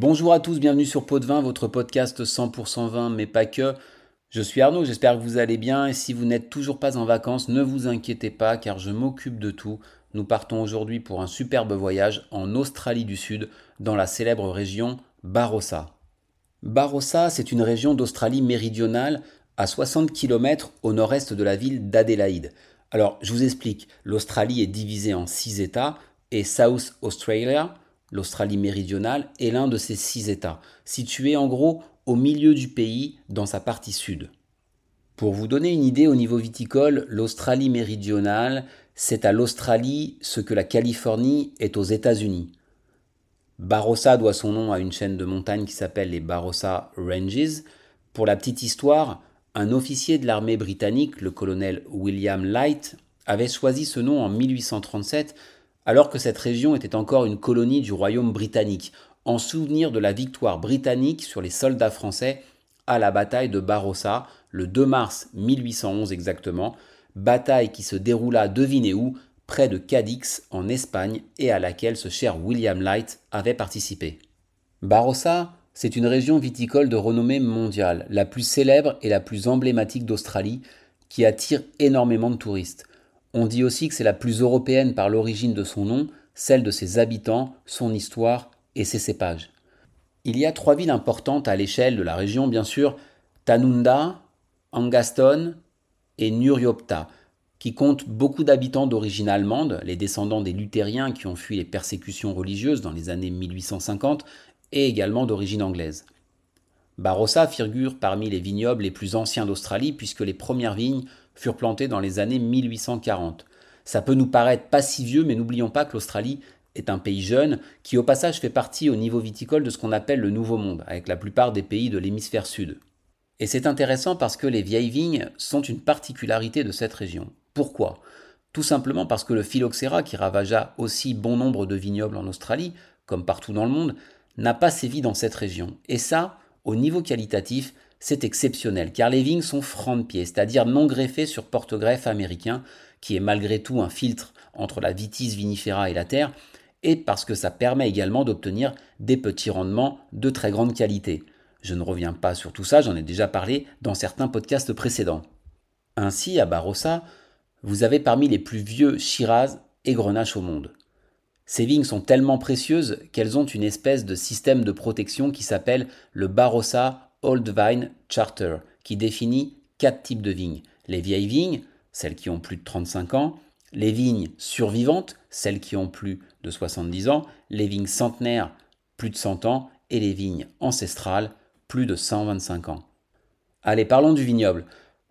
Bonjour à tous, bienvenue sur Pot de Vin, votre podcast 100% vin, mais pas que. Je suis Arnaud, j'espère que vous allez bien et si vous n'êtes toujours pas en vacances, ne vous inquiétez pas car je m'occupe de tout. Nous partons aujourd'hui pour un superbe voyage en Australie du Sud, dans la célèbre région Barossa. Barossa, c'est une région d'Australie méridionale à 60 km au nord-est de la ville d'Adélaïde. Alors, je vous explique, l'Australie est divisée en six États et South Australia, l'Australie méridionale, est l'un de ces six États, situé en gros au milieu du pays dans sa partie sud. Pour vous donner une idée au niveau viticole, l'Australie méridionale, c'est à l'Australie ce que la Californie est aux États-Unis. Barossa doit son nom à une chaîne de montagnes qui s'appelle les Barossa Ranges. Pour la petite histoire, un officier de l'armée britannique, le colonel William Light, avait choisi ce nom en 1837 alors que cette région était encore une colonie du royaume britannique, en souvenir de la victoire britannique sur les soldats français à la bataille de Barossa le 2 mars 1811 exactement, bataille qui se déroula, devinez où, près de Cadix en Espagne et à laquelle ce cher William Light avait participé. Barossa, c'est une région viticole de renommée mondiale, la plus célèbre et la plus emblématique d'Australie, qui attire énormément de touristes. On dit aussi que c'est la plus européenne par l'origine de son nom, celle de ses habitants, son histoire et ses cépages. Il y a trois villes importantes à l'échelle de la région, bien sûr, Tanunda, Angaston et Nuriopta, qui comptent beaucoup d'habitants d'origine allemande, les descendants des luthériens qui ont fui les persécutions religieuses dans les années 1850, et également d'origine anglaise. Barossa figure parmi les vignobles les plus anciens d'Australie puisque les premières vignes furent plantées dans les années 1840. Ça peut nous paraître pas si vieux, mais n'oublions pas que l'Australie est un pays jeune qui au passage fait partie au niveau viticole de ce qu'on appelle le Nouveau Monde, avec la plupart des pays de l'hémisphère sud. Et c'est intéressant parce que les vieilles vignes sont une particularité de cette région. Pourquoi? Tout simplement parce que le phylloxéra, qui ravagea aussi bon nombre de vignobles en Australie, comme partout dans le monde, n'a pas sévi dans cette région. Et ça, au niveau qualitatif, c'est exceptionnel, car les vignes sont francs de pied, c'est-à-dire non greffées sur porte-greffe américain, qui est malgré tout un filtre entre la vitis vinifera et la terre, et parce que ça permet également d'obtenir des petits rendements de très grande qualité. Je ne reviens pas sur tout ça, j'en ai déjà parlé dans certains podcasts précédents. Ainsi, à Barossa, vous avez parmi les plus vieux Shiraz et Grenache au monde. Ces vignes sont tellement précieuses qu'elles ont une espèce de système de protection qui s'appelle le Barossa Old Vine Charter, qui définit quatre types de vignes. Les vieilles vignes, celles qui ont plus de 35 ans, les vignes survivantes, celles qui ont plus de 70 ans, les vignes centenaires, plus de 100 ans, et les vignes ancestrales, plus de 125 ans. Allez, parlons du vignoble.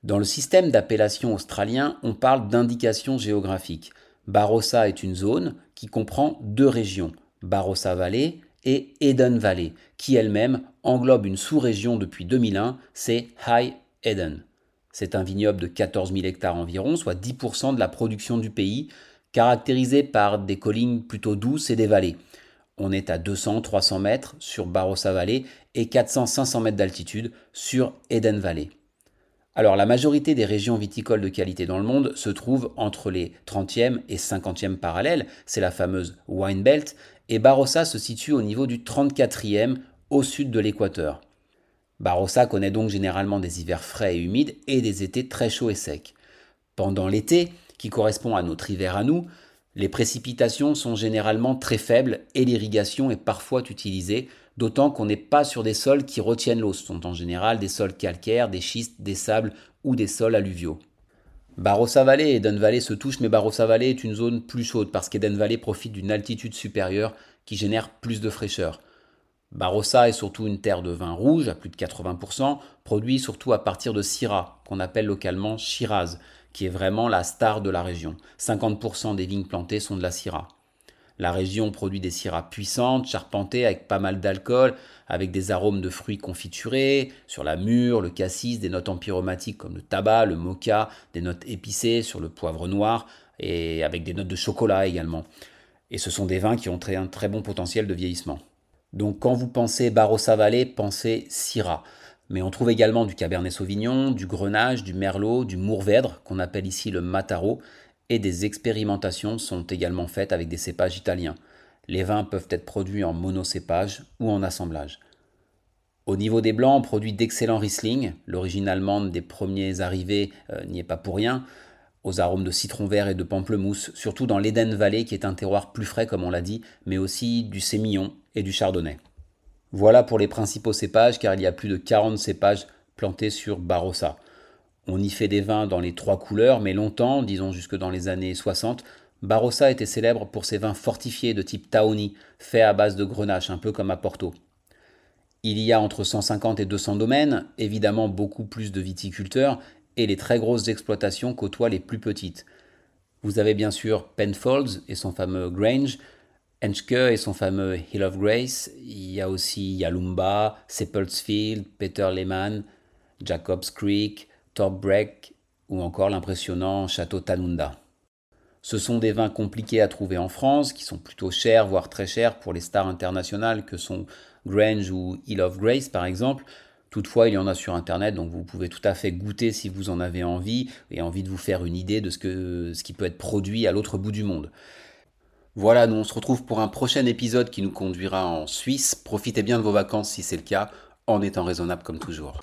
Dans le système d'appellation australien, on parle d'indication géographique. Barossa est une zone qui comprend deux régions, Barossa Valley et Eden Valley, qui elle-même englobe une sous-région depuis 2001, c'est High Eden. C'est un vignoble de 14 000 hectares environ, soit 10% de la production du pays, caractérisé par des collines plutôt douces et des vallées. On est à 200-300 mètres sur Barossa Valley et 400-500 mètres d'altitude sur Eden Valley. Alors la majorité des régions viticoles de qualité dans le monde se trouvent entre les 30e et 50e parallèles, c'est la fameuse Wine Belt, et Barossa se situe au niveau du 34e au sud de l'équateur. Barossa connaît donc généralement des hivers frais et humides et des étés très chauds et secs. Pendant l'été, qui correspond à notre hiver à nous, les précipitations sont généralement très faibles et l'irrigation est parfois utilisée, d'autant qu'on n'est pas sur des sols qui retiennent l'eau. Ce sont en général des sols calcaires, des schistes, des sables ou des sols alluviaux. Barossa Valley et Eden Valley se touchent, mais Barossa Valley est une zone plus chaude parce qu'Eden Valley profite d'une altitude supérieure qui génère plus de fraîcheur. Barossa est surtout une terre de vin rouge à plus de 80%, produit surtout à partir de Syrah, qu'on appelle localement Shiraz, qui est vraiment la star de la région. 50% des vignes plantées sont de la Syrah. La région produit des syrahs puissantes, charpentées avec pas mal d'alcool, avec des arômes de fruits confiturés, sur la mûre, le cassis, des notes empyromatiques comme le tabac, le mocha, des notes épicées sur le poivre noir, et avec des notes de chocolat également. Et ce sont des vins qui ont un très bon potentiel de vieillissement. Donc quand vous pensez Barossa Valley, pensez Syrah. Mais on trouve également du Cabernet Sauvignon, du Grenache, du Merlot, du Mourvèdre, qu'on appelle ici le Mataro, et des expérimentations sont également faites avec des cépages italiens. Les vins peuvent être produits en monocépage ou en assemblage. Au niveau des blancs, on produit d'excellents Riesling. L'origine allemande des premiers arrivés euh, n'y est pas pour rien, aux arômes de citron vert et de pamplemousse, surtout dans l'Eden Valley qui est un terroir plus frais comme on l'a dit, mais aussi du sémillon et du chardonnay. Voilà pour les principaux cépages car il y a plus de 40 cépages plantés sur Barossa. On y fait des vins dans les trois couleurs, mais longtemps, disons jusque dans les années 60, Barossa était célèbre pour ses vins fortifiés de type Taoni, faits à base de grenache, un peu comme à Porto. Il y a entre 150 et 200 domaines, évidemment beaucoup plus de viticulteurs, et les très grosses exploitations côtoient les plus petites. Vous avez bien sûr Penfolds et son fameux Grange, Henschke et son fameux Hill of Grace, il y a aussi Yalumba, Seppelsfield, Peter Lehmann, Jacobs Creek, Break ou encore l'impressionnant Château Tanunda. Ce sont des vins compliqués à trouver en France, qui sont plutôt chers, voire très chers pour les stars internationales que sont Grange ou Hill of Grace par exemple. Toutefois, il y en a sur Internet, donc vous pouvez tout à fait goûter si vous en avez envie et envie de vous faire une idée de ce, que, ce qui peut être produit à l'autre bout du monde. Voilà, nous on se retrouve pour un prochain épisode qui nous conduira en Suisse. Profitez bien de vos vacances si c'est le cas, en étant raisonnable comme toujours.